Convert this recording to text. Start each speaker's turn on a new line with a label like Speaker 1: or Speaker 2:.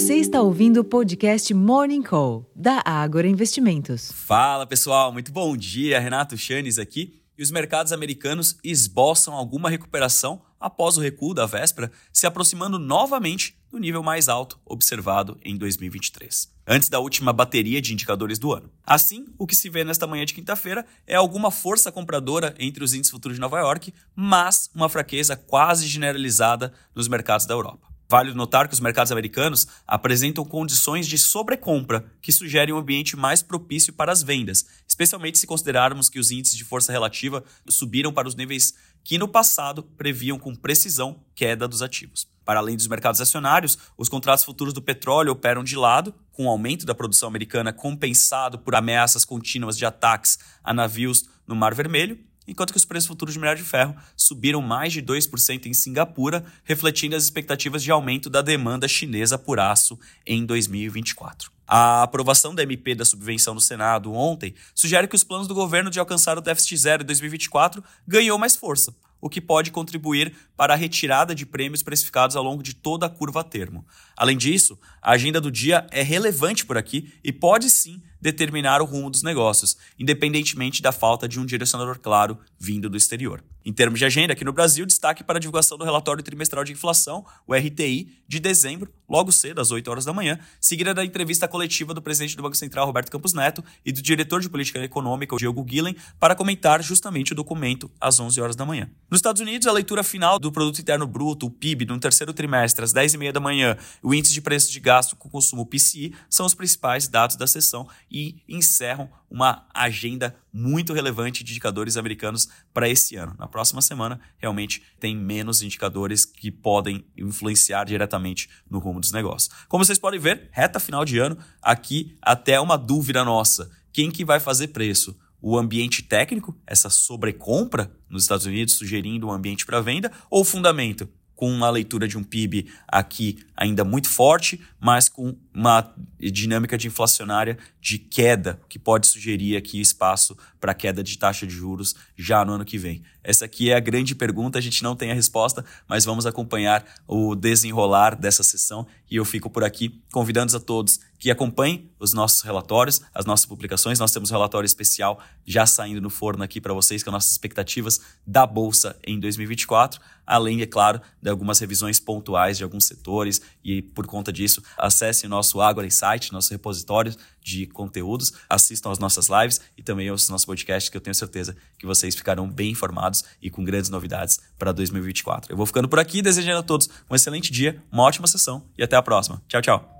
Speaker 1: Você está ouvindo o podcast Morning Call, da Ágora Investimentos.
Speaker 2: Fala pessoal, muito bom dia. Renato Chanes aqui. E os mercados americanos esboçam alguma recuperação após o recuo da véspera, se aproximando novamente do nível mais alto observado em 2023, antes da última bateria de indicadores do ano. Assim, o que se vê nesta manhã de quinta-feira é alguma força compradora entre os índices futuros de Nova York, mas uma fraqueza quase generalizada nos mercados da Europa. Vale notar que os mercados americanos apresentam condições de sobrecompra, que sugerem um ambiente mais propício para as vendas, especialmente se considerarmos que os índices de força relativa subiram para os níveis que no passado previam com precisão queda dos ativos. Para além dos mercados acionários, os contratos futuros do petróleo operam de lado, com o aumento da produção americana compensado por ameaças contínuas de ataques a navios no Mar Vermelho, enquanto que os preços futuros de minério de ferro subiram mais de 2% em Singapura, refletindo as expectativas de aumento da demanda chinesa por aço em 2024. A aprovação da MP da subvenção no Senado ontem sugere que os planos do governo de alcançar o déficit zero em 2024 ganhou mais força, o que pode contribuir para a retirada de prêmios precificados ao longo de toda a curva a termo. Além disso, a agenda do dia é relevante por aqui e pode sim determinar o rumo dos negócios, independentemente da falta de um direcionador claro vindo do exterior. Em termos de agenda, aqui no Brasil, destaque para a divulgação do relatório trimestral de inflação, o RTI, de dezembro, logo cedo, às 8 horas da manhã, seguida da entrevista coletiva do presidente do Banco Central, Roberto Campos Neto, e do diretor de política econômica, o Diego Guilhem, para comentar justamente o documento às 11 horas da manhã. Nos Estados Unidos, a leitura final do Produto Interno Bruto, o PIB, no terceiro trimestre, às 10h30 da manhã, o índice de preço de gasto com consumo, PCI, são os principais dados da sessão e encerram uma agenda muito relevante de indicadores americanos para esse ano. Na próxima semana, realmente tem menos indicadores que podem influenciar diretamente no rumo dos negócios. Como vocês podem ver, reta final de ano, aqui até uma dúvida nossa. Quem que vai fazer preço? O ambiente técnico, essa sobrecompra nos Estados Unidos sugerindo um ambiente para venda, ou fundamento? Com uma leitura de um PIB aqui ainda muito forte, mas com uma dinâmica de inflacionária de queda, que pode sugerir aqui espaço para queda de taxa de juros já no ano que vem. Essa aqui é a grande pergunta, a gente não tem a resposta, mas vamos acompanhar o desenrolar dessa sessão e eu fico por aqui convidando a todos que acompanhem os nossos relatórios, as nossas publicações. Nós temos um relatório especial já saindo no forno aqui para vocês com as nossas expectativas da bolsa em 2024, além, é claro, de algumas revisões pontuais de alguns setores e por conta disso, acessem o nosso Agora Insight, nosso repositório de conteúdos, assistam às nossas lives e também aos nossos podcasts, que eu tenho certeza que vocês ficarão bem informados e com grandes novidades para 2024. Eu vou ficando por aqui, desejando a todos um excelente dia, uma ótima sessão e até a próxima. Tchau, tchau.